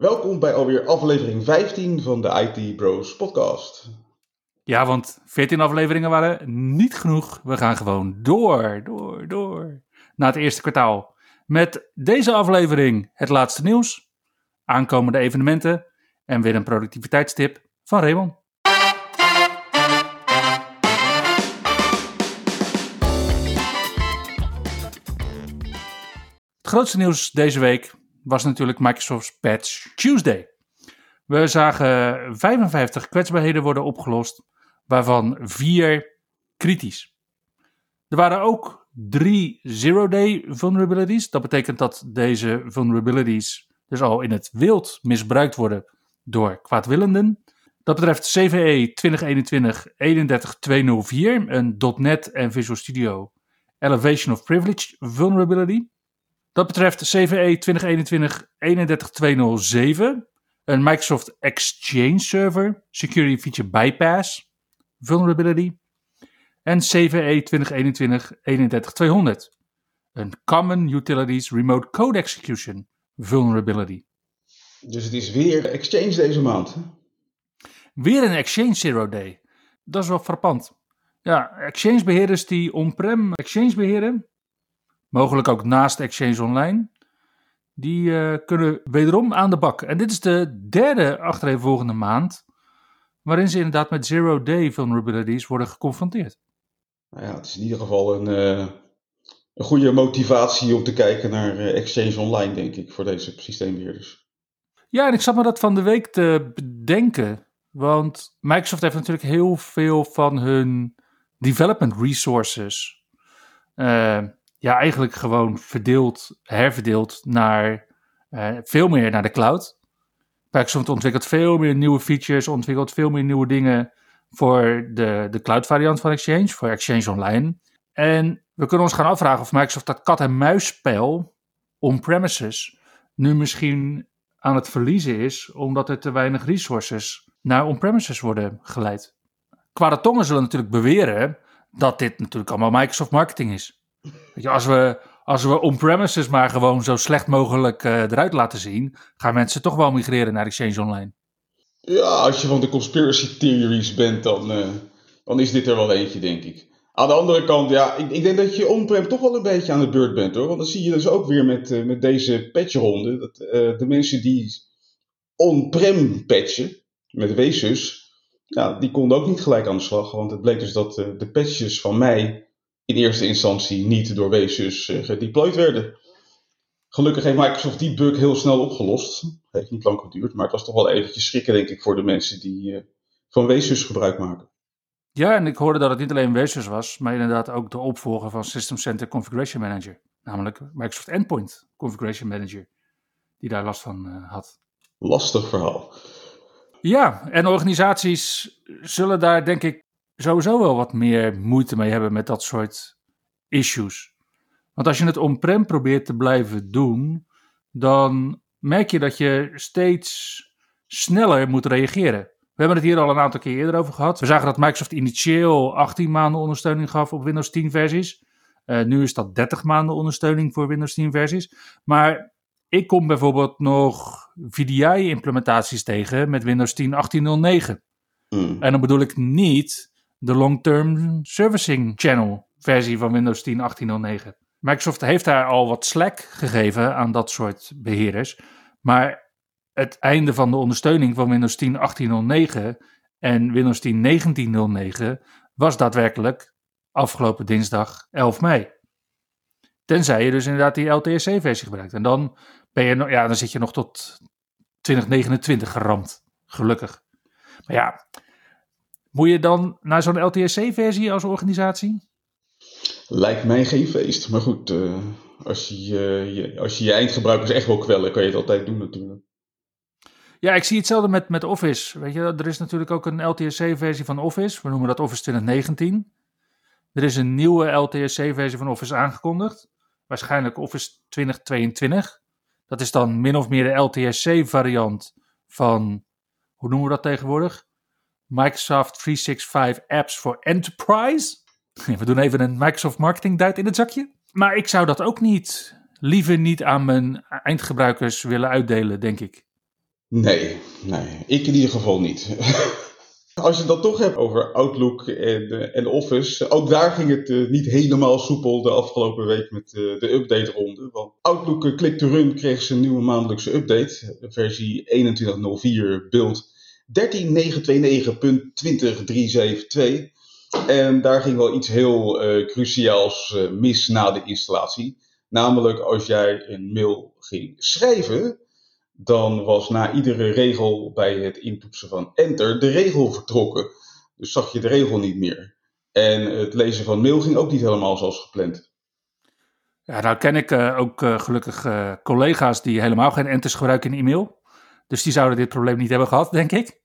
Welkom bij alweer aflevering 15 van de IT Bros podcast. Ja, want 14 afleveringen waren niet genoeg. We gaan gewoon door, door, door. Na het eerste kwartaal. Met deze aflevering het laatste nieuws, aankomende evenementen en weer een productiviteitstip van Raymond. Het grootste nieuws deze week was natuurlijk Microsoft's Patch Tuesday. We zagen 55 kwetsbaarheden worden opgelost, waarvan 4 kritisch. Er waren ook drie zero-day vulnerabilities. Dat betekent dat deze vulnerabilities dus al in het wild misbruikt worden door kwaadwillenden. Dat betreft CVE 2021-31204, een .NET en Visual Studio Elevation of Privilege vulnerability. Dat betreft CVE 2021-31207, een Microsoft Exchange Server Security Feature Bypass vulnerability. En CVE 2021-31200, een Common Utilities Remote Code Execution vulnerability. Dus het is weer Exchange deze maand. Weer een Exchange Zero Day. Dat is wel frappant. Ja, Exchange beheerders die on-prem Exchange beheren, mogelijk ook naast Exchange Online, die uh, kunnen wederom aan de bak. En dit is de derde achtereenvolgende maand waarin ze inderdaad met zero-day vulnerabilities worden geconfronteerd. Nou ja, het is in ieder geval een, uh, een goede motivatie om te kijken naar uh, Exchange Online, denk ik, voor deze systeembeheerders. Ja, en ik zat me dat van de week te bedenken. Want Microsoft heeft natuurlijk heel veel van hun development resources. Uh, ja, eigenlijk gewoon verdeeld, herverdeeld naar uh, veel meer naar de cloud. Microsoft ontwikkelt veel meer nieuwe features, ontwikkelt veel meer nieuwe dingen voor de, de cloud variant van Exchange, voor Exchange Online. En we kunnen ons gaan afvragen of Microsoft dat kat-en-muisspel on-premises nu misschien aan het verliezen is, omdat er te weinig resources naar on-premises worden geleid. Kwade tongen zullen natuurlijk beweren dat dit natuurlijk allemaal Microsoft marketing is. Je, als we, als we on-premises maar gewoon zo slecht mogelijk uh, eruit laten zien, gaan mensen toch wel migreren naar Exchange Online. Ja, als je van de conspiracy theories bent, dan, uh, dan is dit er wel eentje, denk ik. Aan de andere kant, ja, ik, ik denk dat je on-prem toch wel een beetje aan de beurt bent hoor. Want dan zie je dus ook weer met, uh, met deze patchronde. Dat de mensen die on-prem patchen, met Wesus, ja, die konden ook niet gelijk aan de slag. Want het bleek dus dat de patches van mij in eerste instantie niet door Wesus uh, gedeployed werden. Gelukkig heeft Microsoft die bug heel snel opgelost. Het heeft niet lang geduurd, maar het was toch wel eventjes schrikken, denk ik, voor de mensen die uh, van Wesus gebruik maken. Ja, en ik hoorde dat het niet alleen Wesus was, maar inderdaad ook de opvolger van System Center Configuration Manager. Namelijk Microsoft Endpoint Configuration Manager, die daar last van uh, had. Lastig verhaal. Ja, en organisaties zullen daar denk ik sowieso wel wat meer moeite mee hebben met dat soort issues. Want als je het on-prem probeert te blijven doen, dan merk je dat je steeds sneller moet reageren. We hebben het hier al een aantal keer eerder over gehad. We zagen dat Microsoft initieel 18 maanden ondersteuning gaf op Windows 10 versies. Uh, nu is dat 30 maanden ondersteuning voor Windows 10 versies. Maar ik kom bijvoorbeeld nog VDI-implementaties tegen met Windows 10 1809. Mm. En dan bedoel ik niet de long-term servicing channel versie van Windows 10 1809. Microsoft heeft daar al wat slack gegeven aan dat soort beheerders. Maar het einde van de ondersteuning van Windows 10 1809 en Windows 10 1909 was daadwerkelijk afgelopen dinsdag 11 mei. Tenzij je dus inderdaad die LTSC-versie gebruikt. En dan, ben je, ja, dan zit je nog tot 2029 geramd. Gelukkig. Maar ja, moet je dan naar zo'n LTSC-versie als organisatie? Lijkt mij geen feest. Maar goed, uh, als, je, uh, je, als je je eindgebruikers echt wil kwellen, kan je het altijd doen natuurlijk. Ja, ik zie hetzelfde met, met Office. Weet je, er is natuurlijk ook een LTSC-versie van Office. We noemen dat Office 2019. Er is een nieuwe LTSC-versie van Office aangekondigd. Waarschijnlijk Office 2022. Dat is dan min of meer de LTSC-variant van, hoe noemen we dat tegenwoordig? Microsoft 365 Apps for Enterprise. We doen even een Microsoft marketing duit in het zakje. Maar ik zou dat ook niet, liever niet aan mijn eindgebruikers willen uitdelen, denk ik. Nee, nee, ik in ieder geval niet. Als je het dan toch hebt over Outlook en, uh, en Office, ook daar ging het uh, niet helemaal soepel de afgelopen week met uh, de update-ronde. Want Outlook Click to Run kreeg zijn nieuwe maandelijkse update, versie 21.04 build 13.929.20.372. En daar ging wel iets heel cruciaals mis na de installatie. Namelijk als jij een mail ging schrijven, dan was na iedere regel bij het intoetsen van enter de regel vertrokken. Dus zag je de regel niet meer. En het lezen van mail ging ook niet helemaal zoals gepland. Ja, nou ken ik uh, ook gelukkig collega's die helemaal geen enters gebruiken in e-mail. Dus die zouden dit probleem niet hebben gehad, denk ik.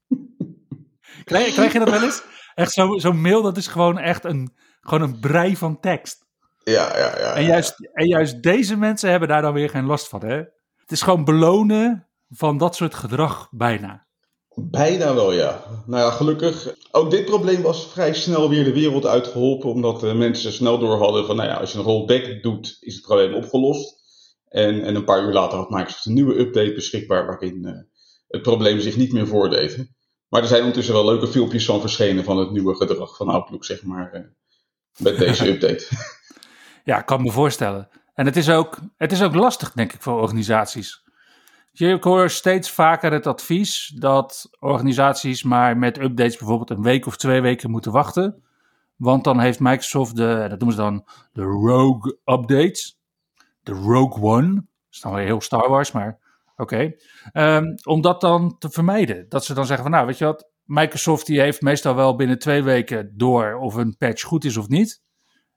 Krijg, krijg, je dat wel eens? Echt zo'n zo mail, dat is gewoon echt een, gewoon een brei van tekst. Ja, ja, ja. En juist, en juist deze mensen hebben daar dan weer geen last van, hè? Het is gewoon belonen van dat soort gedrag bijna. Bijna wel, ja. Nou ja, gelukkig. Ook dit probleem was vrij snel weer de wereld uitgeholpen. Omdat de mensen snel door hadden van, nou ja, als je een rollback doet, is het probleem opgelost. En, en een paar uur later had Microsoft een nieuwe update beschikbaar waarin uh, het probleem zich niet meer voordeed. Maar er zijn ondertussen wel leuke filmpjes van verschenen van het nieuwe gedrag van Outlook, zeg maar, uh, met deze update. ja, ik kan me voorstellen. En het is, ook, het is ook lastig, denk ik, voor organisaties. Ik hoor steeds vaker het advies dat organisaties maar met updates bijvoorbeeld een week of twee weken moeten wachten. Want dan heeft Microsoft de, dat noemen ze dan de Rogue updates. De Rogue One. Dat is dan weer heel Star Wars, maar oké. Um, om dat dan te vermijden. Dat ze dan zeggen van nou, weet je wat, Microsoft die heeft meestal wel binnen twee weken door of een patch goed is of niet.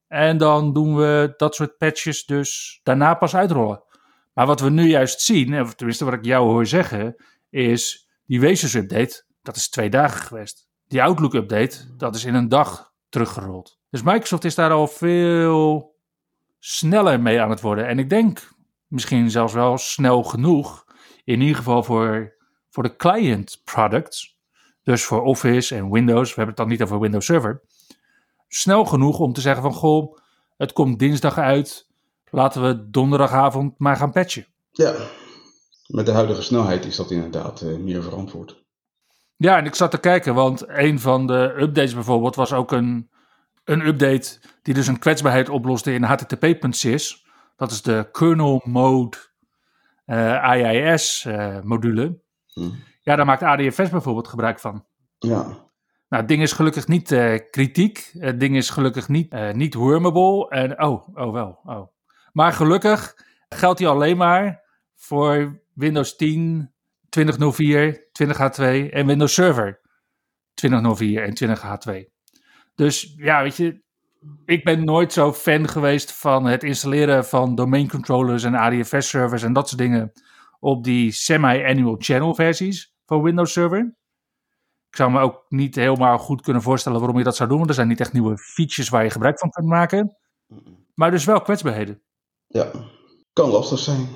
En dan doen we dat soort patches dus daarna pas uitrollen. Maar wat we nu juist zien, of tenminste wat ik jou hoor zeggen, is die Wezens update, dat is twee dagen geweest. Die Outlook update, dat is in een dag teruggerold. Dus Microsoft is daar al veel sneller mee aan het worden. En ik denk misschien zelfs wel snel genoeg, in ieder geval voor, voor de client products. Dus voor Office en Windows, we hebben het dan niet over Windows Server. Snel genoeg om te zeggen van, goh, het komt dinsdag uit laten we donderdagavond maar gaan patchen. Ja, met de huidige snelheid is dat inderdaad uh, meer verantwoord. Ja, en ik zat te kijken, want een van de updates bijvoorbeeld was ook een, een update die dus een kwetsbaarheid oploste in http.sys. Dat is de kernel mode uh, IIS uh, module. Hm. Ja, daar maakt ADFS bijvoorbeeld gebruik van. Ja. Nou, het ding is gelukkig niet uh, kritiek. Het ding is gelukkig niet, uh, niet wormable. En, oh, oh wel. Oh. Maar gelukkig geldt hij alleen maar voor Windows 10, 2004, 20H2 en Windows Server 2004 en 20H2. Dus ja, weet je, ik ben nooit zo fan geweest van het installeren van domain controllers en ADFS servers en dat soort dingen op die semi-annual channel versies van Windows Server. Ik zou me ook niet helemaal goed kunnen voorstellen waarom je dat zou doen, want er zijn niet echt nieuwe features waar je gebruik van kunt maken. Maar dus wel kwetsbaarheden. Ja, kan lastig zijn.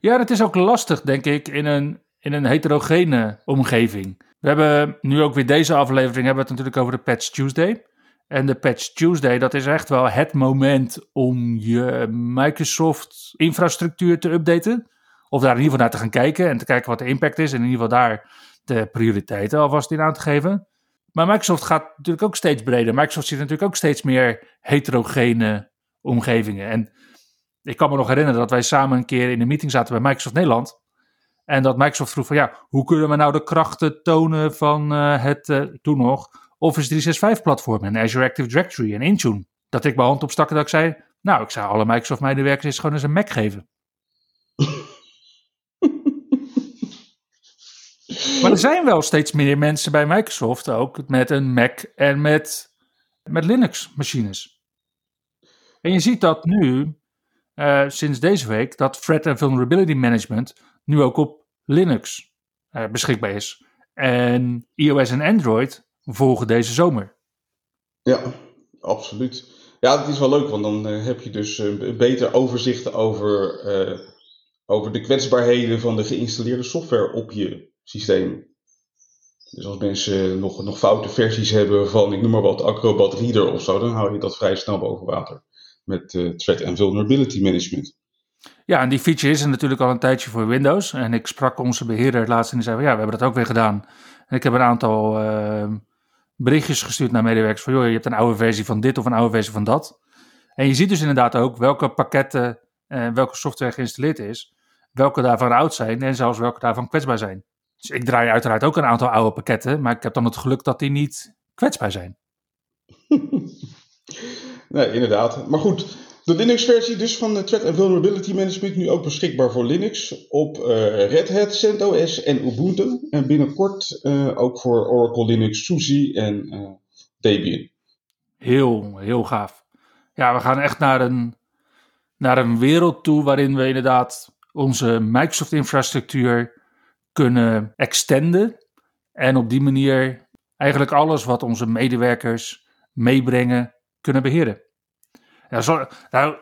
Ja, dat is ook lastig, denk ik, in een, in een heterogene omgeving. We hebben nu ook weer deze aflevering hebben we het natuurlijk over de Patch Tuesday. En de Patch Tuesday, dat is echt wel het moment om je Microsoft infrastructuur te updaten. Of daar in ieder geval naar te gaan kijken en te kijken wat de impact is. En in ieder geval daar de prioriteiten alvast in aan te geven. Maar Microsoft gaat natuurlijk ook steeds breder. Microsoft ziet natuurlijk ook steeds meer heterogene omgevingen. En ik kan me nog herinneren dat wij samen een keer in een meeting zaten bij Microsoft Nederland. En dat Microsoft vroeg van ja, hoe kunnen we nou de krachten tonen van uh, het uh, toen nog Office 365 platform en Azure Active Directory en Intune. Dat ik mijn hand opstak en dat ik zei, nou ik zou alle Microsoft medewerkers eens gewoon eens een Mac geven. maar er zijn wel steeds meer mensen bij Microsoft ook met een Mac en met, met Linux machines. En je ziet dat nu uh, sinds deze week dat threat en vulnerability management nu ook op Linux beschikbaar is. En iOS en Android volgen deze zomer. Ja, absoluut. Ja, het is wel leuk, want dan heb je dus een beter overzicht over, over de kwetsbaarheden van de geïnstalleerde software op je systeem. Dus als mensen nog, nog foute versies hebben van, ik noem maar wat, Acrobat Reader of zo, dan hou je dat vrij snel boven water met uh, Threat and Vulnerability Management. Ja, en die feature is er natuurlijk al een tijdje voor Windows. En ik sprak onze beheerder laatst en die zei van, ja, we hebben dat ook weer gedaan. En ik heb een aantal uh, berichtjes gestuurd naar medewerkers van, joh, je hebt een oude versie van dit of een oude versie van dat. En je ziet dus inderdaad ook welke pakketten, uh, welke software geïnstalleerd is, welke daarvan oud zijn en zelfs welke daarvan kwetsbaar zijn. Dus ik draai uiteraard ook een aantal oude pakketten, maar ik heb dan het geluk dat die niet kwetsbaar zijn. nee, inderdaad. Maar goed, de Linux-versie dus van de Threat and Vulnerability Management nu ook beschikbaar voor Linux op uh, Red Hat, CentOS en Ubuntu. En binnenkort uh, ook voor Oracle Linux, SUSE en uh, Debian. Heel, heel gaaf. Ja, we gaan echt naar een, naar een wereld toe waarin we inderdaad onze Microsoft-infrastructuur kunnen extenden. En op die manier eigenlijk alles wat onze medewerkers meebrengen kunnen beheren. Ja, zo, nou,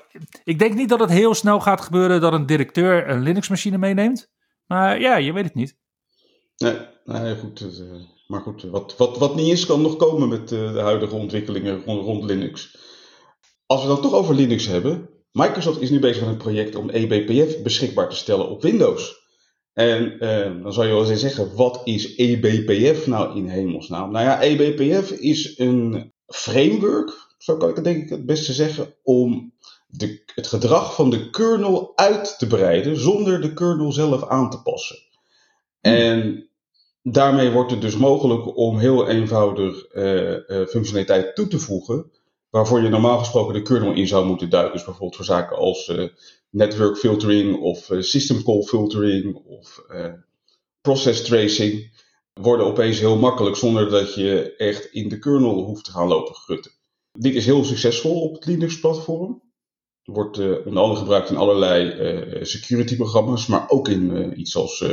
ik denk niet dat het heel snel gaat gebeuren dat een directeur een Linux-machine meeneemt. Maar ja, je weet het niet. Nee, nee goed. Uh, maar goed, wat, wat, wat niet is, kan nog komen met uh, de huidige ontwikkelingen rond, rond, Linux. Als we dan toch over Linux hebben. Microsoft is nu bezig met een project om eBPF beschikbaar te stellen op Windows. En uh, dan zou je wel eens zeggen, wat is eBPF nou in hemelsnaam? Nou ja, eBPF is een framework, zo kan ik het denk ik het beste zeggen, om de, het gedrag van de kernel uit te breiden zonder de kernel zelf aan te passen. Hmm. En daarmee wordt het dus mogelijk om heel eenvoudig uh, uh, functionaliteit toe te voegen, waarvoor je normaal gesproken de kernel in zou moeten duiken. Dus bijvoorbeeld voor zaken als network filtering of uh, system call filtering of uh, process tracing worden opeens heel makkelijk zonder dat je echt in de kernel hoeft te gaan lopen grutten. Dit is heel succesvol op het Linux-platform. Wordt uh, onder andere gebruikt in allerlei security-programma's, maar ook in iets als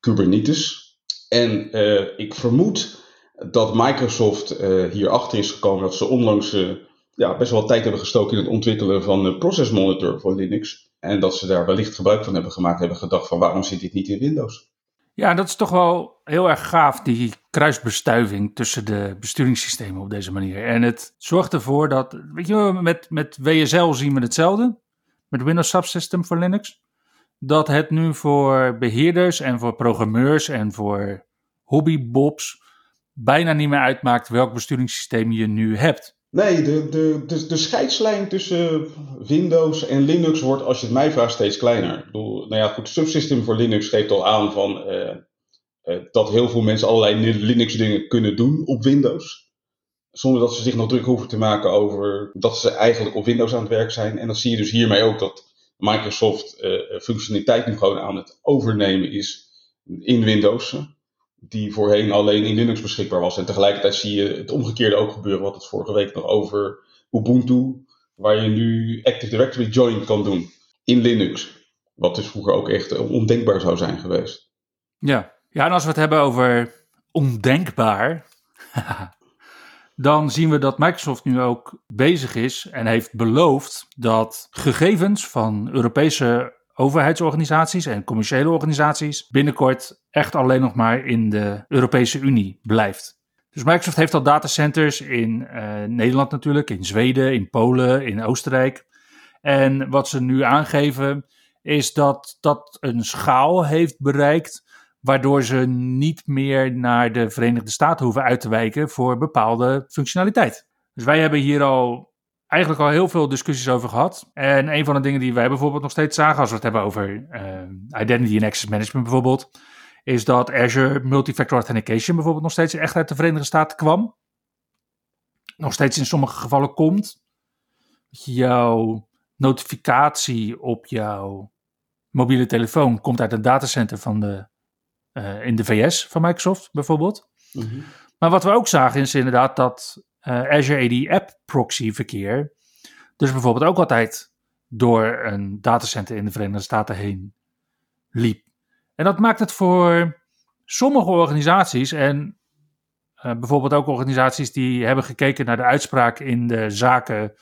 Kubernetes. En ik vermoed dat Microsoft hierachter is gekomen dat ze onlangs ja, best wel tijd hebben gestoken in het ontwikkelen van de Process Monitor voor Linux. En dat ze daar wellicht gebruik van hebben gemaakt, hebben gedacht van waarom zit dit niet in Windows? Ja, dat is toch wel heel erg gaaf, die kruisbestuiving tussen de besturingssystemen op deze manier. En het zorgt ervoor dat, weet je, met, met WSL zien we hetzelfde, met Windows Subsystem voor Linux. Dat het nu voor beheerders en voor programmeurs en voor hobbybobs bijna niet meer uitmaakt welk besturingssysteem je nu hebt. Nee, de, de, de, de scheidslijn tussen Windows en Linux wordt, als je het mij vraagt, steeds kleiner. Ik bedoel, nou ja, goed, Subsystem voor Linux geeft al aan van, uh, uh, dat heel veel mensen allerlei Linux-dingen kunnen doen op Windows. Zonder dat ze zich nog druk hoeven te maken over dat ze eigenlijk op Windows aan het werk zijn. En dan zie je dus hiermee ook dat Microsoft uh, functionaliteit nu gewoon aan het overnemen is in Windows die voorheen alleen in Linux beschikbaar was. En tegelijkertijd zie je het omgekeerde ook gebeuren, wat het vorige week nog over Ubuntu, waar je nu Active Directory join kan doen in Linux. Wat dus vroeger ook echt ondenkbaar zou zijn geweest. Ja, ja en als we het hebben over ondenkbaar, dan zien we dat Microsoft nu ook bezig is en heeft beloofd dat gegevens van Europese overheidsorganisaties en commerciële organisaties binnenkort echt alleen nog maar in de Europese Unie blijft. Dus Microsoft heeft al datacenters in uh, Nederland natuurlijk, in Zweden, in Polen, in Oostenrijk. En wat ze nu aangeven is dat dat een schaal heeft bereikt waardoor ze niet meer naar de Verenigde Staten hoeven uit te wijken voor bepaalde functionaliteit. Dus wij hebben hier al eigenlijk al heel veel discussies over gehad. En een van de dingen die wij bijvoorbeeld nog steeds zagen, als we het hebben over uh, Identity and Access Management bijvoorbeeld, is dat Azure Multifactor Authentication bijvoorbeeld nog steeds echt uit de Verenigde Staten kwam. Nog steeds in sommige gevallen komt. Dat jouw notificatie op jouw mobiele telefoon komt uit een datacenter van de, uh, in de VS van Microsoft bijvoorbeeld. Mm -hmm. Maar wat we ook zagen is inderdaad dat Azure AD App Proxy verkeer dus bijvoorbeeld ook altijd door een datacenter in de Verenigde Staten heen liep. En dat maakt het voor sommige organisaties en uh, bijvoorbeeld ook organisaties die hebben gekeken naar de uitspraak in de zaken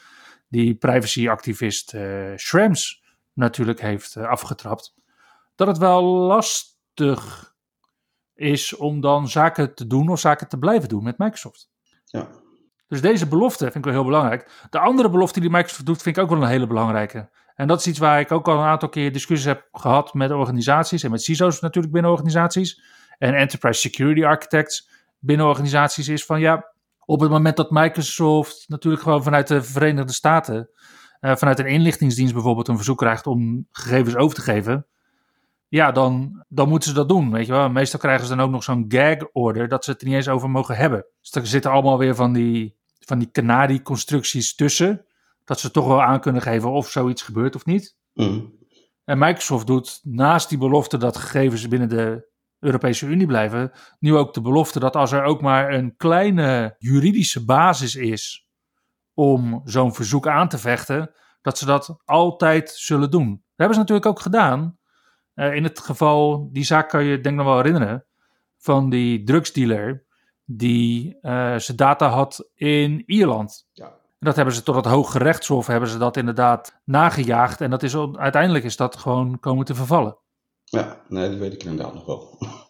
die privacyactivist uh, Schrems natuurlijk heeft afgetrapt, dat het wel lastig is om dan zaken te doen of zaken te blijven doen met Microsoft. Ja. Dus deze belofte vind ik wel heel belangrijk. De andere belofte die Microsoft doet, vind ik ook wel een hele belangrijke. En dat is iets waar ik ook al een aantal keer discussies heb gehad met organisaties en met CISO's natuurlijk binnen organisaties en enterprise security architects binnen organisaties is van ja, op het moment dat Microsoft natuurlijk gewoon vanuit de Verenigde Staten, uh, vanuit een inlichtingsdienst bijvoorbeeld een verzoek krijgt om gegevens over te geven, ja, dan, dan moeten ze dat doen, weet je wel. Meestal krijgen ze dan ook nog zo'n gag-order dat ze het er niet eens over mogen hebben. Dus er zitten allemaal weer van die, van die Canadi-constructies tussen, dat ze toch wel aan kunnen geven of zoiets gebeurt of niet. Mm. En Microsoft doet naast die belofte dat gegevens binnen de Europese Unie blijven, nu ook de belofte dat als er ook maar een kleine juridische basis is om zo'n verzoek aan te vechten, dat ze dat altijd zullen doen. Dat hebben ze natuurlijk ook gedaan. Uh, in het geval, die zaak kan je denk ik nog wel herinneren, van die drugsdealer die uh, zijn data had in Ierland. Ja. En dat hebben ze tot het Hoge Rechtshof hebben ze dat inderdaad nagejaagd. En dat is, uiteindelijk is dat gewoon komen te vervallen. Ja, nee, dat weet ik inderdaad nog wel.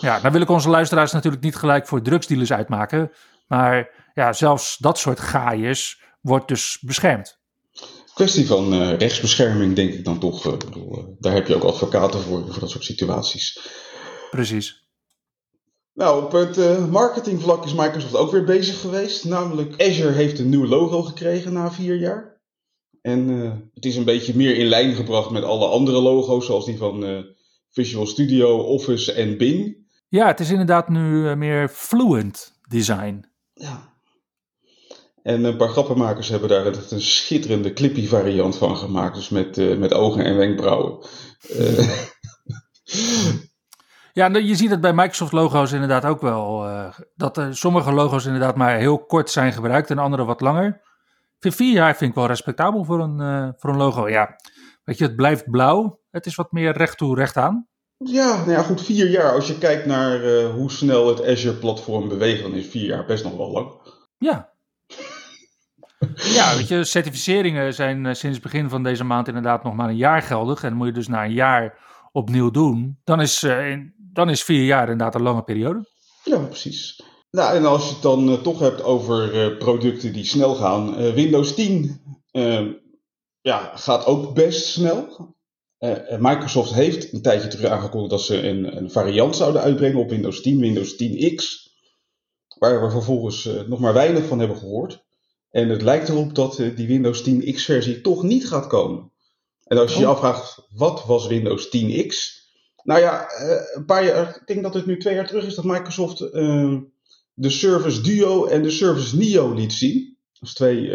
Ja, dan wil ik onze luisteraars natuurlijk niet gelijk voor drugsdealers uitmaken. Maar ja, zelfs dat soort gaaiers wordt dus beschermd. Kwestie van uh, rechtsbescherming, denk ik dan toch. Uh, bedoel, uh, daar heb je ook advocaten voor, voor dat soort situaties. Precies. Nou, op het marketingvlak is Microsoft ook weer bezig geweest. Namelijk, Azure heeft een nieuw logo gekregen na vier jaar. En het is een beetje meer in lijn gebracht met alle andere logo's, zoals die van Visual Studio, Office en Bing. Ja, het is inderdaad nu meer fluent design. Ja. En een paar grappenmakers hebben daar een schitterende clippy variant van gemaakt. Dus met, uh, met ogen en wenkbrauwen. Ja, je ziet het bij Microsoft logo's inderdaad ook wel. Uh, dat uh, sommige logo's inderdaad maar heel kort zijn gebruikt en andere wat langer. Vier jaar vind ik wel respectabel voor een, uh, voor een logo. Ja, weet je, het blijft blauw. Het is wat meer recht toe, recht aan. Ja, nou ja, goed, vier jaar. Als je kijkt naar hoe snel het Azure-platform beweegt, dan is vier jaar best nog wel lang. Ja, ja, weet je, certificeringen zijn sinds begin van deze maand inderdaad nog maar een jaar geldig. En moet je dus na een jaar opnieuw doen, dan is, uh, in, dan is vier jaar inderdaad een lange periode. Ja, precies. Nou, en als je het dan uh, toch hebt over producten die snel gaan. Windows 10 ja, gaat ook best snel. Microsoft heeft een tijdje terug aangekondigd dat ze een, een variant zouden uitbrengen op Windows 10, Windows 10X. Waar we vervolgens nog maar weinig van hebben gehoord. En het lijkt erop dat die Windows 10X-versie toch niet gaat komen. En als je je afvraagt, wat was Windows 10X? Nou ja, uh, een paar jaar, ik denk dat het nu twee jaar terug is dat Microsoft uh, de Service Duo en de Service Neo liet zien. Dat is twee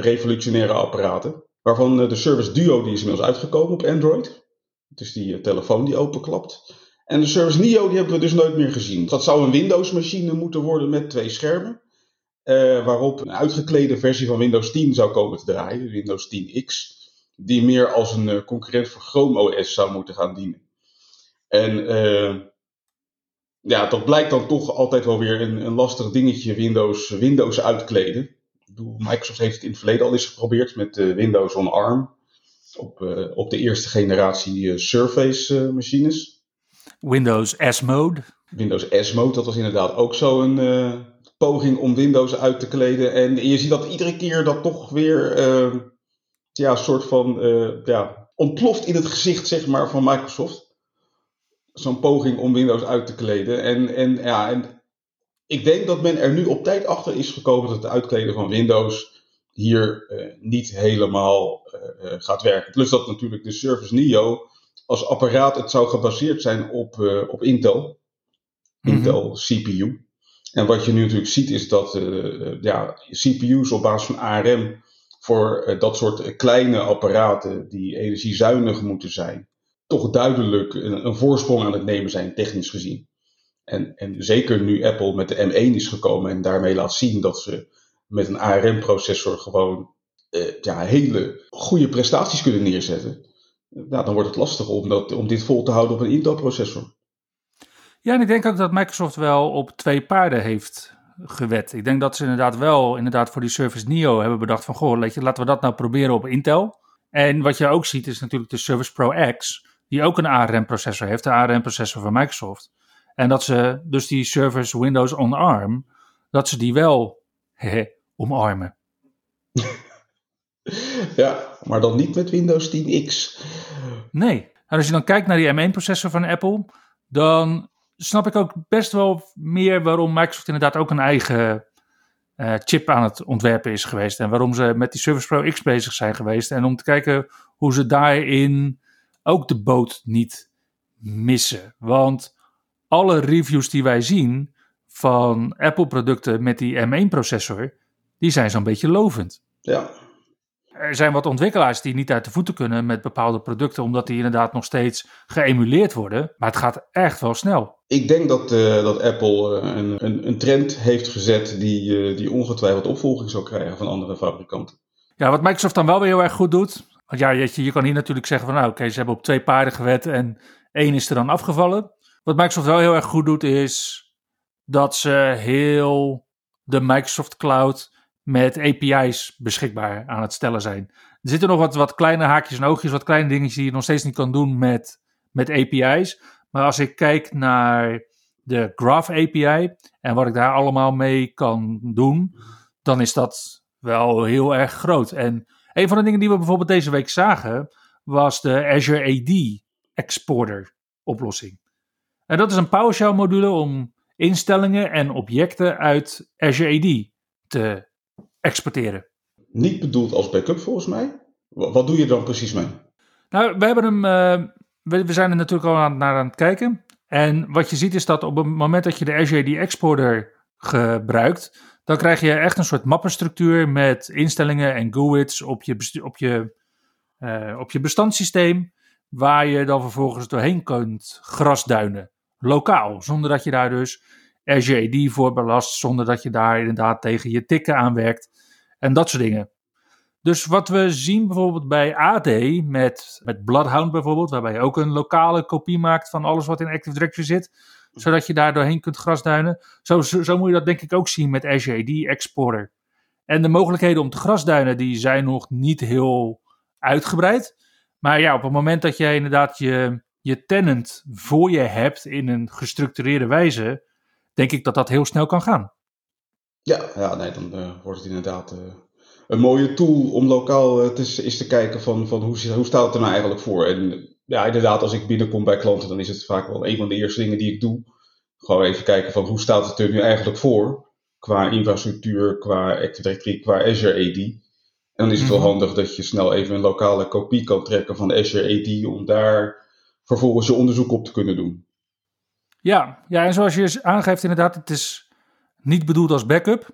revolutionaire apparaten. Waarvan de Service Duo die is inmiddels uitgekomen op Android. Dus die telefoon die openklapt. En de Service Neo die hebben we dus nooit meer gezien. Dat zou een Windows-machine moeten worden met twee schermen. Waarop een uitgeklede versie van Windows 10 zou komen te draaien, Windows 10X, die meer als een concurrent voor Chrome OS zou moeten gaan dienen. En uh, ja, dat blijkt dan toch altijd wel weer een, een lastig dingetje, Windows, Windows uitkleden. Microsoft heeft het in het verleden al eens geprobeerd met Windows on ARM, op, op de eerste generatie Surface machines. Windows S-Mode. Windows S-Mode, dat was inderdaad ook zo'n poging om Windows uit te kleden. En je ziet dat iedere keer dat toch weer ja, een soort van ja, ontploft in het gezicht zeg maar, van Microsoft. Zo'n poging om Windows uit te kleden. En, en, ja, en ik denk dat men er nu op tijd achter is gekomen dat het uitkleden van Windows hier uh, niet helemaal gaat werken. Plus dat natuurlijk de Surface Neo als apparaat, het zou gebaseerd zijn op, op Intel. Mm-hmm. Intel CPU. En wat je nu natuurlijk ziet is dat ja, CPU's op basis van ARM voor dat soort kleine apparaten die energiezuinig moeten zijn, toch duidelijk een, voorsprong aan het nemen zijn, technisch gezien. En, en zeker nu Apple met de M1 is gekomen en daarmee laat zien dat ze met een ARM-processor gewoon uh, ja, hele goede prestaties kunnen neerzetten. Nou, dan wordt het lastig om, dat, om dit vol te houden op een Intel-processor. Ja, en ik denk ook dat Microsoft wel op twee paarden heeft gewet. Ik denk dat ze inderdaad wel inderdaad voor die Surface Neo hebben bedacht van... Goh, laten we dat nou proberen op Intel. En wat je ook ziet is natuurlijk de Surface Pro X... die ook een ARM-processor heeft, de ARM-processor van Microsoft. En dat ze dus die Surface Windows on ARM... dat ze die wel hehe, omarmen. Ja, maar dan niet met Windows 10X. Nee. En als je dan kijkt naar die M1-processor van Apple, dan snap ik ook best wel meer waarom Microsoft inderdaad ook een eigen uh, chip aan het ontwerpen is geweest. En waarom ze met die Surface Pro X bezig zijn geweest. En om te kijken hoe ze daarin ook de boot niet missen. Want alle reviews die wij zien van Apple-producten met die M1-processor, die zijn zo'n beetje lovend. Ja, er zijn wat ontwikkelaars die niet uit de voeten kunnen met bepaalde producten, omdat die inderdaad nog steeds geëmuleerd worden. Maar het gaat echt wel snel. Ik denk dat, uh, dat Apple uh, een, een, een, trend heeft gezet die, uh, die ongetwijfeld opvolging zal krijgen van andere fabrikanten. Ja, wat Microsoft dan wel weer heel erg goed doet. Want ja, je, je kan hier natuurlijk zeggen van nou oké, ze hebben op twee paarden gewet en één is er dan afgevallen. Wat Microsoft wel heel erg goed doet is dat ze heel de Microsoft Cloud met API's beschikbaar aan het stellen zijn. Er zitten nog wat, wat kleine haakjes en oogjes, wat kleine dingetjes die je nog steeds niet kan doen met, met API's. Maar als ik kijk naar de Graph API en wat ik daar allemaal mee kan doen, dan is dat wel heel erg groot. En een van de dingen die we bijvoorbeeld deze week zagen, was de Azure AD Exporter oplossing. En dat is een PowerShell module om instellingen en objecten uit Azure AD te exporteren. Niet bedoeld als backup volgens mij. Wat doe je dan precies mee? Nou, we hebben hem. Uh, we, we, zijn er natuurlijk al aan, naar aan het kijken. En wat je ziet is dat op het moment dat je de Azure AD Exporter gebruikt, dan krijg je echt een soort mappenstructuur met instellingen en GUIDs op je, op je, uh, op je bestandssysteem, waar je dan vervolgens doorheen kunt grasduinen, lokaal, zonder dat je daar dus Azure AD voor belast, zonder dat je daar inderdaad tegen je tikken aan werkt en dat soort dingen. Dus wat we zien bijvoorbeeld bij AD met, met Bloodhound bijvoorbeeld, waarbij je ook een lokale kopie maakt van alles wat in Active Directory zit, zodat je daar doorheen kunt grasduinen. Zo, zo, zo moet je dat denk ik ook zien met Azure AD Exporter. En de mogelijkheden om te grasduinen, die zijn nog niet heel uitgebreid. Maar ja, op het moment dat je inderdaad je, je tenant voor je hebt in een gestructureerde wijze, denk ik dat dat heel snel kan gaan. Ja, ja nee, dan uh, wordt het inderdaad uh, een mooie tool om lokaal uh, te, eens te kijken van, van hoe, hoe staat het er nou eigenlijk voor. En ja, inderdaad, als ik binnenkom bij klanten, dan is het vaak wel een van de eerste dingen die ik doe. Gewoon even kijken van hoe staat het er nu eigenlijk voor. Qua infrastructuur, qua Active Directory, qua Azure AD. En dan is het wel mhm. handig dat je snel even een lokale kopie kan trekken van Azure AD om daar vervolgens je onderzoek op te kunnen doen. Ja, ja, en zoals je aangeeft, inderdaad, het is niet bedoeld als backup.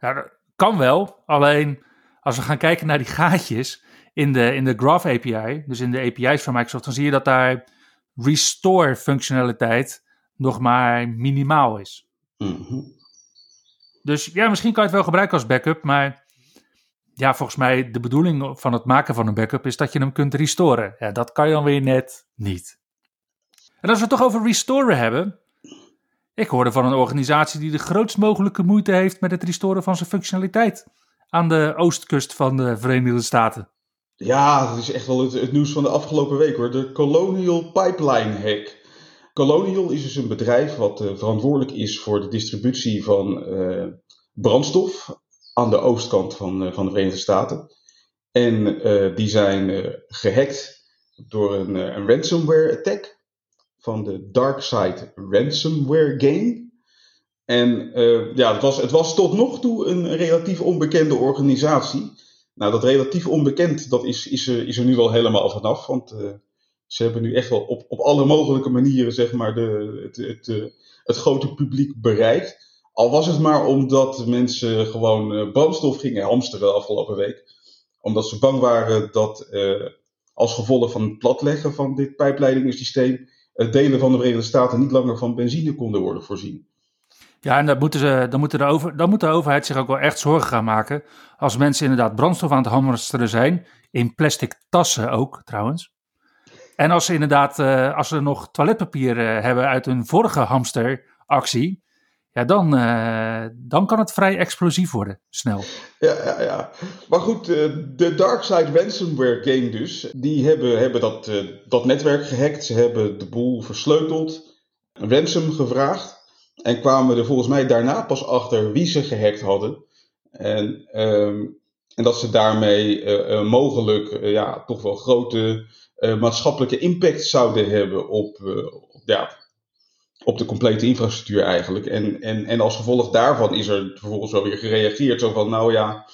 Ja, dat kan wel, alleen als we gaan kijken naar die gaatjes in de, in de Graph API, dus in de API's van Microsoft, dan zie je dat daar restore functionaliteit nog maar minimaal is. Mhm. Dus ja, misschien kan je het wel gebruiken als backup, maar ja, volgens mij de bedoeling van het maken van een backup is dat je hem kunt restoren. Ja, dat kan je dan weer net niet. En als we het toch over restoren hebben. Ik hoorde van een organisatie die de grootst mogelijke moeite heeft met het restoren van zijn functionaliteit. Aan de oostkust van de Verenigde Staten. Ja, dat is echt wel het, nieuws van de afgelopen week hoor. De Colonial Pipeline Hack. Colonial is dus een bedrijf wat uh, verantwoordelijk is voor de distributie van uh, brandstof aan de oostkant van, uh, van de Verenigde Staten. En die zijn gehackt door een, een ransomware attack van de Darkside Ransomware Game. En ja, was, het was tot nog toe een relatief onbekende organisatie. Nou, dat relatief onbekend, dat is, is, er, is nu wel helemaal vanaf. Want uh, ze hebben nu echt wel op, op alle mogelijke manieren, zeg maar, de, het, het, het, eh, het grote publiek bereikt. Al was het maar omdat mensen gewoon brandstof gingen hamsteren afgelopen week. Omdat ze bang waren dat als gevolg van het platleggen van dit pijpleidingssysteem delen van de Verenigde Staten niet langer van benzine konden worden voorzien. Ja, en dan, moeten ze, dan, moeten de over, dan moet de overheid zich ook wel echt zorgen gaan maken. Als mensen inderdaad brandstof aan het hamsteren zijn, in plastic tassen ook trouwens. En als ze inderdaad, uh, als ze nog toiletpapier uh, hebben uit hun vorige hamsteractie, ja, dan, uh, dan kan het vrij explosief worden, snel. Ja, ja, ja. Maar goed, de Darkside Ransomware Game dus, die hebben, hebben dat, dat netwerk gehackt. Ze hebben de boel versleuteld, ransom gevraagd. En kwamen er volgens mij daarna pas achter wie ze gehackt hadden. En, um, en dat ze daarmee mogelijk ja, toch wel grote maatschappelijke impact zouden hebben op, op, ja, op de complete infrastructuur eigenlijk. En, en, en als gevolg daarvan is er vervolgens wel weer gereageerd. Zo van, nou ja,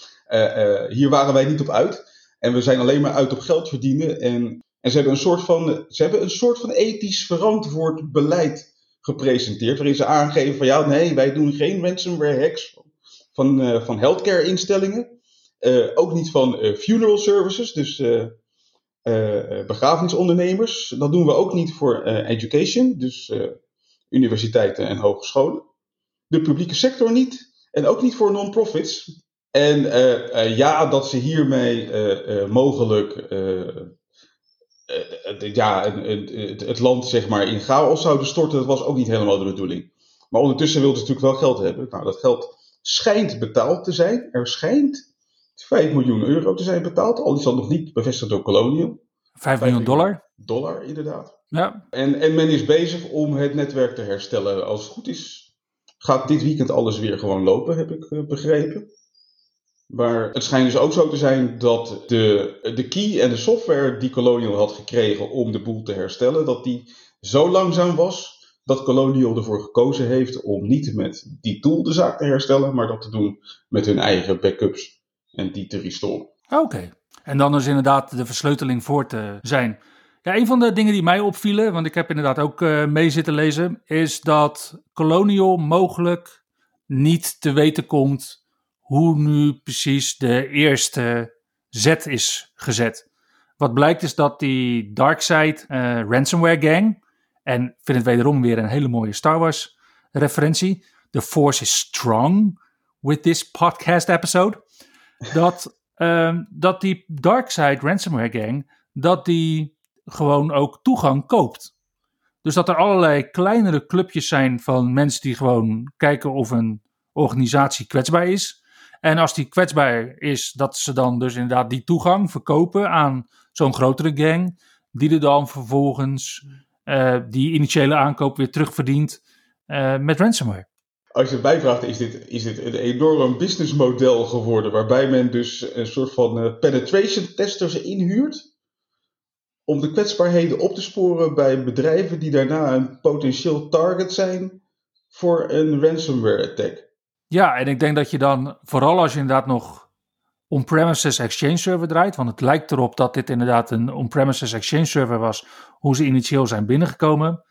hier waren wij niet op uit. En we zijn alleen maar uit op geld verdienen. En, en ze, hebben een soort van, ze hebben een soort van ethisch verantwoord beleid gepresenteerd. Waarin ze aangeven van, ja, nee, wij doen geen ransomware hacks van, van healthcare instellingen. ook niet van funeral services, dus uh, begrafenisondernemers. Dat doen we ook niet voor uh, education, dus uh, universiteiten en hogescholen. De publieke sector niet. En ook niet voor non-profits. En ja, dat ze hiermee mogelijk ja, het, land zeg maar, in chaos zouden storten, dat was ook niet helemaal de bedoeling. Maar ondertussen wilden ze natuurlijk wel geld hebben. Nou, dat geld schijnt betaald te zijn. Er schijnt 5 miljoen euro te zijn betaald. Al is dat nog niet bevestigd door Colonial. 5 miljoen dollar? Dollar, inderdaad. Ja. En, en men is bezig om het netwerk te herstellen. Als het goed is, gaat dit weekend alles weer gewoon lopen, heb ik uh, begrepen. Maar het schijnt dus ook zo te zijn dat de, de key en de software die Colonial had gekregen om de boel te herstellen, dat die zo langzaam was dat Colonial ervoor gekozen heeft om niet met die tool de zaak te herstellen, maar dat te doen met hun eigen backups en die te restoren. Oké. En dan is inderdaad de versleuteling voor te zijn. Ja, een van de dingen die mij opvielen, want ik heb inderdaad ook uh, mee zitten lezen, is dat Colonial mogelijk niet te weten komt hoe nu precies de eerste zet is gezet. Wat blijkt is dat die Darkseid uh, ransomware gang, en ik vind het wederom weer een hele mooie Star Wars referentie, The Force is strong with this podcast episode, dat, um, dat die Darkseid ransomware gang, dat die gewoon ook toegang koopt. Dus dat er allerlei kleinere clubjes zijn van mensen die gewoon kijken of een organisatie kwetsbaar is. En als die kwetsbaar is, dat ze dan dus inderdaad die toegang verkopen aan zo'n grotere gang, die er dan vervolgens uh, die initiële aankoop weer terugverdient uh, met ransomware als je bijvraagt, is dit, is dit een enorm businessmodel geworden. Waarbij men dus een soort van uh, penetration testers inhuurt. Om de kwetsbaarheden op te sporen bij bedrijven die daarna een potentieel target zijn voor een ransomware attack. Ja, en ik denk dat je dan, vooral als je inderdaad nog on-premises Exchange server draait, want het lijkt erop dat dit inderdaad een on-premises Exchange server was, hoe ze initieel zijn binnengekomen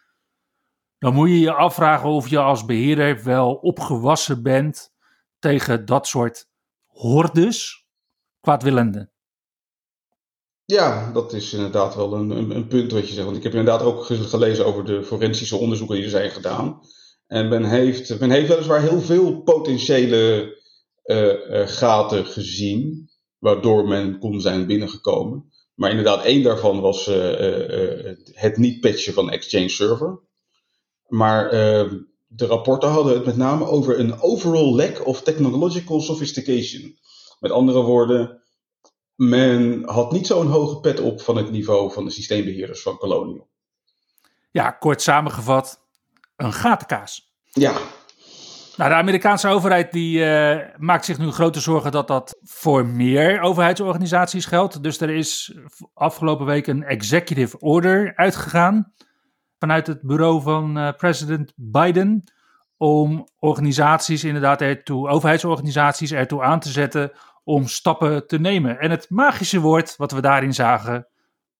dan moet je je afvragen of je als beheerder wel opgewassen bent tegen dat soort hordes kwaadwillenden. Ja, dat is inderdaad wel een, een, een, punt wat je zegt. Want ik heb inderdaad ook gelezen over de forensische onderzoeken die er zijn gedaan. En men heeft, men heeft weliswaar heel veel potentiële uh, uh, gaten gezien, waardoor men kon zijn binnengekomen. Maar inderdaad, één daarvan was uh, het niet patchen van Exchange Server. Maar uh, de rapporten hadden het met name over een overall lack of technological sophistication. Met andere woorden, men had niet zo'n hoge pet op van het niveau van de systeembeheerders van Colonial. Ja, kort samengevat, een gatenkaas. Ja. Nou, de Amerikaanse overheid die, uh, maakt zich nu grote zorgen dat dat voor meer overheidsorganisaties geldt. Dus er is afgelopen week een executive order uitgegaan vanuit het bureau van uh, president Biden om organisaties inderdaad ertoe, overheidsorganisaties ertoe aan te zetten om stappen te nemen. En het magische woord wat we daarin zagen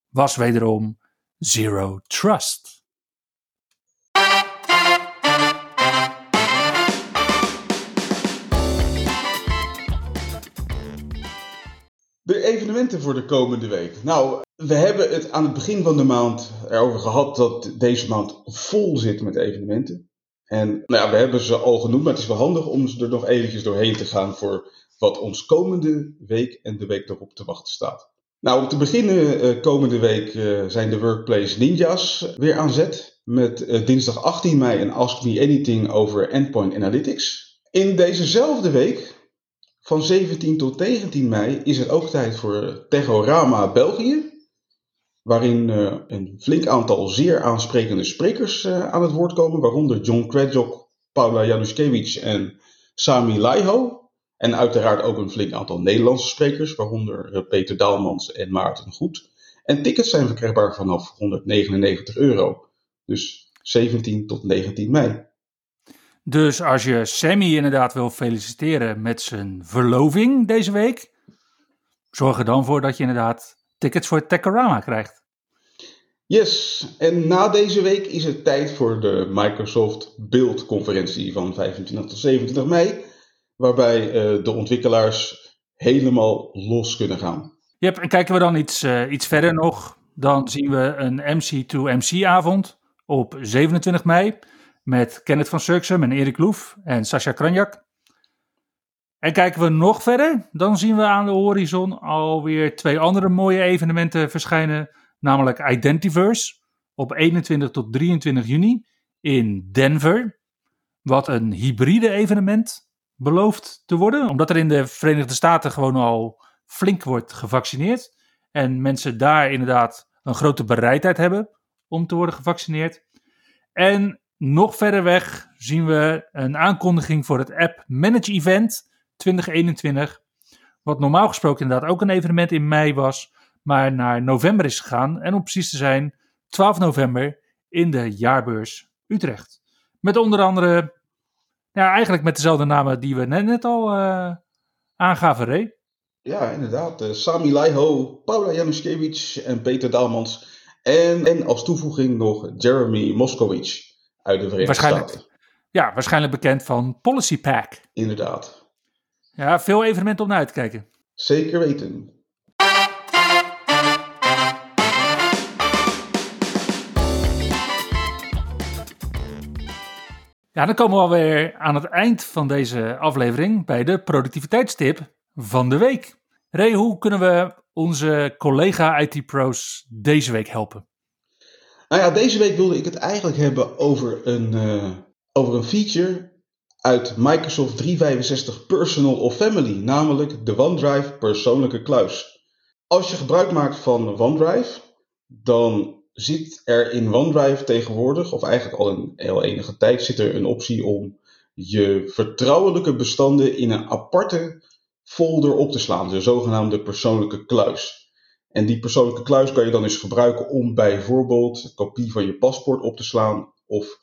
was wederom zero trust. Evenementen voor de komende week. Nou, we hebben het aan het begin van de maand erover gehad dat deze maand vol zit met evenementen. En nou we hebben ze al genoemd, maar het is wel handig om er nog eventjes doorheen te gaan voor wat ons komende week en de week erop te wachten staat. Nou, om te beginnen uh, komende week uh, zijn de Workplace Ninjas weer aan zet. Met uh, dinsdag 18 mei een Ask Me Anything over Endpoint Analytics. In dezezelfde week, van 17 tot 19 mei, is het ook tijd voor Techorama België. Waarin een flink aantal zeer aansprekende sprekers aan het woord komen. Waaronder John Kredjok, Paula Januszkiewicz en Sami Laiho. En uiteraard ook een flink aantal Nederlandse sprekers, waaronder eh, Peter Daalmans en Maarten Goed. En tickets zijn verkrijgbaar vanaf 199 euro. Dus 17 tot 19 mei. Dus als je Sammy inderdaad wil feliciteren met zijn verloving deze week, zorg er dan voor dat je inderdaad tickets voor Techorama krijgt. Yes, en na deze week is het tijd voor de Microsoft Build conferentie van 25 tot 27 mei waarbij uh, de ontwikkelaars helemaal los kunnen gaan. Yep, en kijken we dan iets, uh, iets verder nog, dan zien we een MC2MC-avond op 27 mei met Kenneth van Surksum en Erik Loef en Sascha Kranjak. En kijken we nog verder, dan zien we aan de horizon alweer twee andere mooie evenementen verschijnen, namelijk Identiverse op 21 tot 23 juni in Denver, wat een hybride evenement beloofd te worden. Omdat er in de Verenigde Staten gewoon al flink wordt gevaccineerd. En mensen daar inderdaad een grote bereidheid hebben om te worden gevaccineerd. En nog verder weg zien we een aankondiging voor het App Manage Event 2021. Wat normaal gesproken inderdaad ook een evenement in mei was, maar naar november is gegaan. En om precies te zijn, 12 november in de jaarbeurs Utrecht. Met onder andere ja, eigenlijk met dezelfde namen die we net, net al uh, aangaven, Ray. Ja, inderdaad. Uh, Sami Laiho, Paula Januszkiewicz en Peter Daalmans. En, en als toevoeging nog Jeremy Moskowitz uit de Verenigde Staten. Ja, waarschijnlijk bekend van Policy Pack. Inderdaad. Ja, veel evenementen om naar uit te kijken. Zeker weten. Ja, dan komen we alweer aan het eind van deze aflevering bij de productiviteitstip van de week. Ray, hoe kunnen we onze collega IT-pro's deze week helpen? Nou ja, deze week wilde ik het eigenlijk hebben over een, uh, over een feature uit Microsoft 365 Personal of Family, namelijk de OneDrive persoonlijke kluis. Als je gebruik maakt van OneDrive, dan zit er in OneDrive tegenwoordig, of eigenlijk al een heel enige tijd, zit er een optie om je vertrouwelijke bestanden in een aparte folder op te slaan, de zogenaamde persoonlijke kluis. En die persoonlijke kluis kan je dan eens gebruiken om bijvoorbeeld een kopie van je paspoort op te slaan of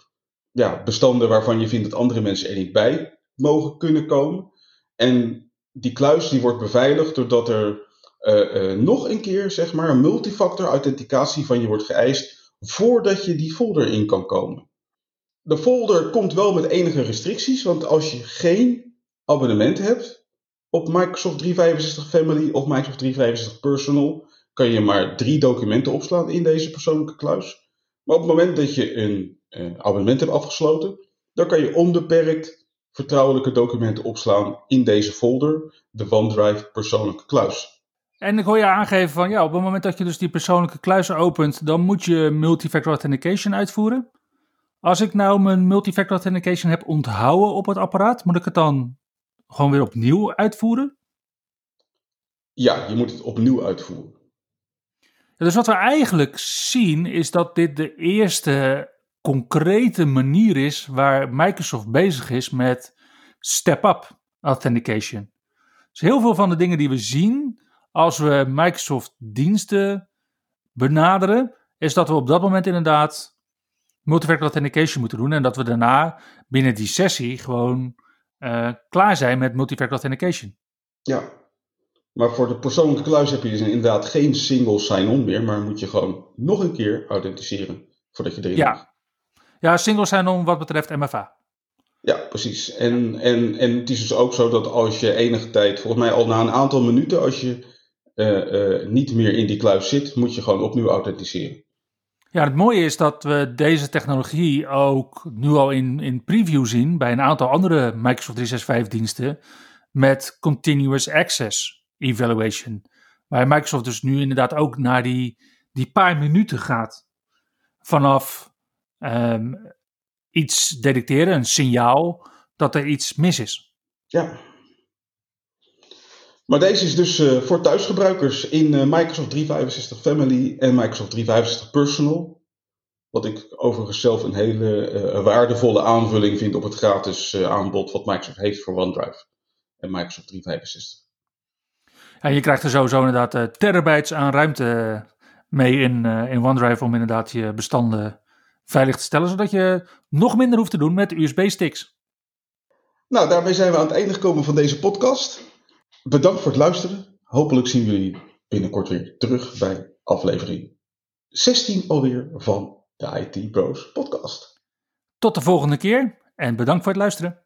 ja, bestanden waarvan je vindt dat andere mensen er niet bij mogen kunnen komen. En die kluis die wordt beveiligd doordat er uh, nog een keer zeg maar een multifactor authenticatie van je wordt geëist voordat je die folder in kan komen. De folder komt wel met enige restricties, want als je geen abonnement hebt op Microsoft 365 Family of Microsoft 365 Personal, kan je maar drie documenten opslaan in deze persoonlijke kluis. Maar op het moment dat je een uh, abonnement hebt afgesloten, dan kan je onbeperkt vertrouwelijke documenten opslaan in deze folder, de OneDrive persoonlijke kluis. En ik hoor je aangeven van ja, op het moment dat je dus die persoonlijke kluis opent, dan moet je multifactor authentication uitvoeren. Als ik nou mijn multifactor authentication heb onthouden op het apparaat, moet ik het dan gewoon weer opnieuw uitvoeren? Ja, je moet het opnieuw uitvoeren. Dus wat we eigenlijk zien is dat dit de eerste concrete manier is waar Microsoft bezig is met step-up authentication. Dus heel veel van de dingen die we zien, als we Microsoft diensten benaderen, is dat we op dat moment inderdaad multifactor authentication moeten doen. En dat we daarna binnen die sessie gewoon uh, klaar zijn met multifactor authentication. Ja, maar voor de persoonlijke kluis heb je dus inderdaad geen single sign-on meer, maar moet je gewoon nog een keer authenticeren voordat je erin ja. Ja, single sign-on wat betreft MFA. Ja, precies. En, en, en het is dus ook zo dat als je enige tijd, volgens mij al na een aantal minuten, als je uh, niet meer in die kluis zit, moet je gewoon opnieuw authenticeren. Ja, het mooie is dat we deze technologie ook nu al in, in preview zien bij een aantal andere Microsoft 365 diensten met Continuous Access Evaluation. Waar Microsoft dus nu inderdaad ook naar die, die paar minuten gaat. Vanaf ehm, iets detecteren, een signaal, dat er iets mis is. Ja. Maar deze is dus uh, voor thuisgebruikers in uh, Microsoft 365 Family en Microsoft 365 Personal. Wat ik overigens zelf een hele uh, waardevolle aanvulling vind op het gratis aanbod wat Microsoft heeft voor OneDrive en Microsoft 365. Ja, je krijgt er sowieso inderdaad terabytes aan ruimte mee in, in OneDrive om inderdaad je bestanden veilig te stellen, zodat je nog minder hoeft te doen met USB-sticks. Nou, daarmee zijn we aan het einde gekomen van deze podcast. Bedankt voor het luisteren. Hopelijk zien we jullie binnenkort weer terug bij aflevering 16 alweer van de IT Bros podcast. Tot de volgende keer en bedankt voor het luisteren.